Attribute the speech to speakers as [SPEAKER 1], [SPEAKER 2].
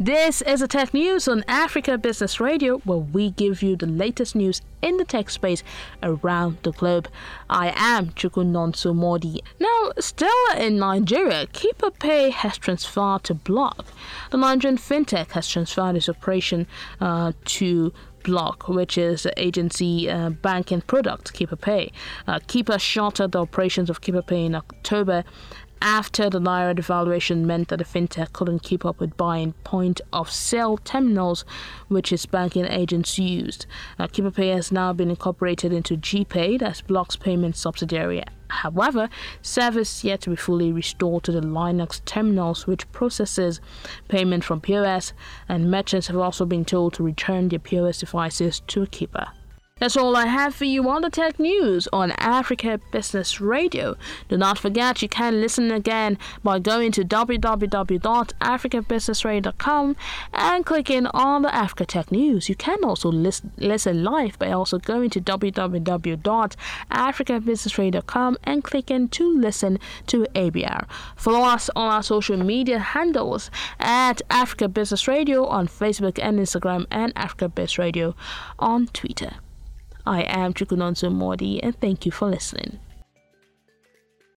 [SPEAKER 1] This is a Tech News on Africa Business Radio, where we give you the latest news in the tech space around the globe. I am Chukunonso Modi. Now, still in Nigeria, KippaPay has transferred to Bloc. The Nigerian fintech has transferred its operation uh, to Bloc, which is the agency uh, banking product KippaPay. Uh, Kippa shuttered the operations of KippaPay in October after the naira devaluation meant that the fintech couldn't keep up with buying point of sale terminals which its banking agents used. Uh, now, KippaPay has now been incorporated into GPay, that's Bloc's payment subsidiary. However, service yet to be fully restored to the Linux terminals, which processes payment from POS, and merchants have also been told to return their POS devices to Kippa. That's all I have for you on the tech news on Africa Business Radio. Do not forget you can listen again by going to www.africabusinessradio.com and clicking on the Africa Tech News. You can also listen, listen live by also going to www.africabusinessradio.com and clicking to listen to ABR. Follow us on our social media handles at Africa Business Radio on Facebook and Instagram and Africa Biz Radio on Twitter. I am Chukunonso Modi and thank you for listening.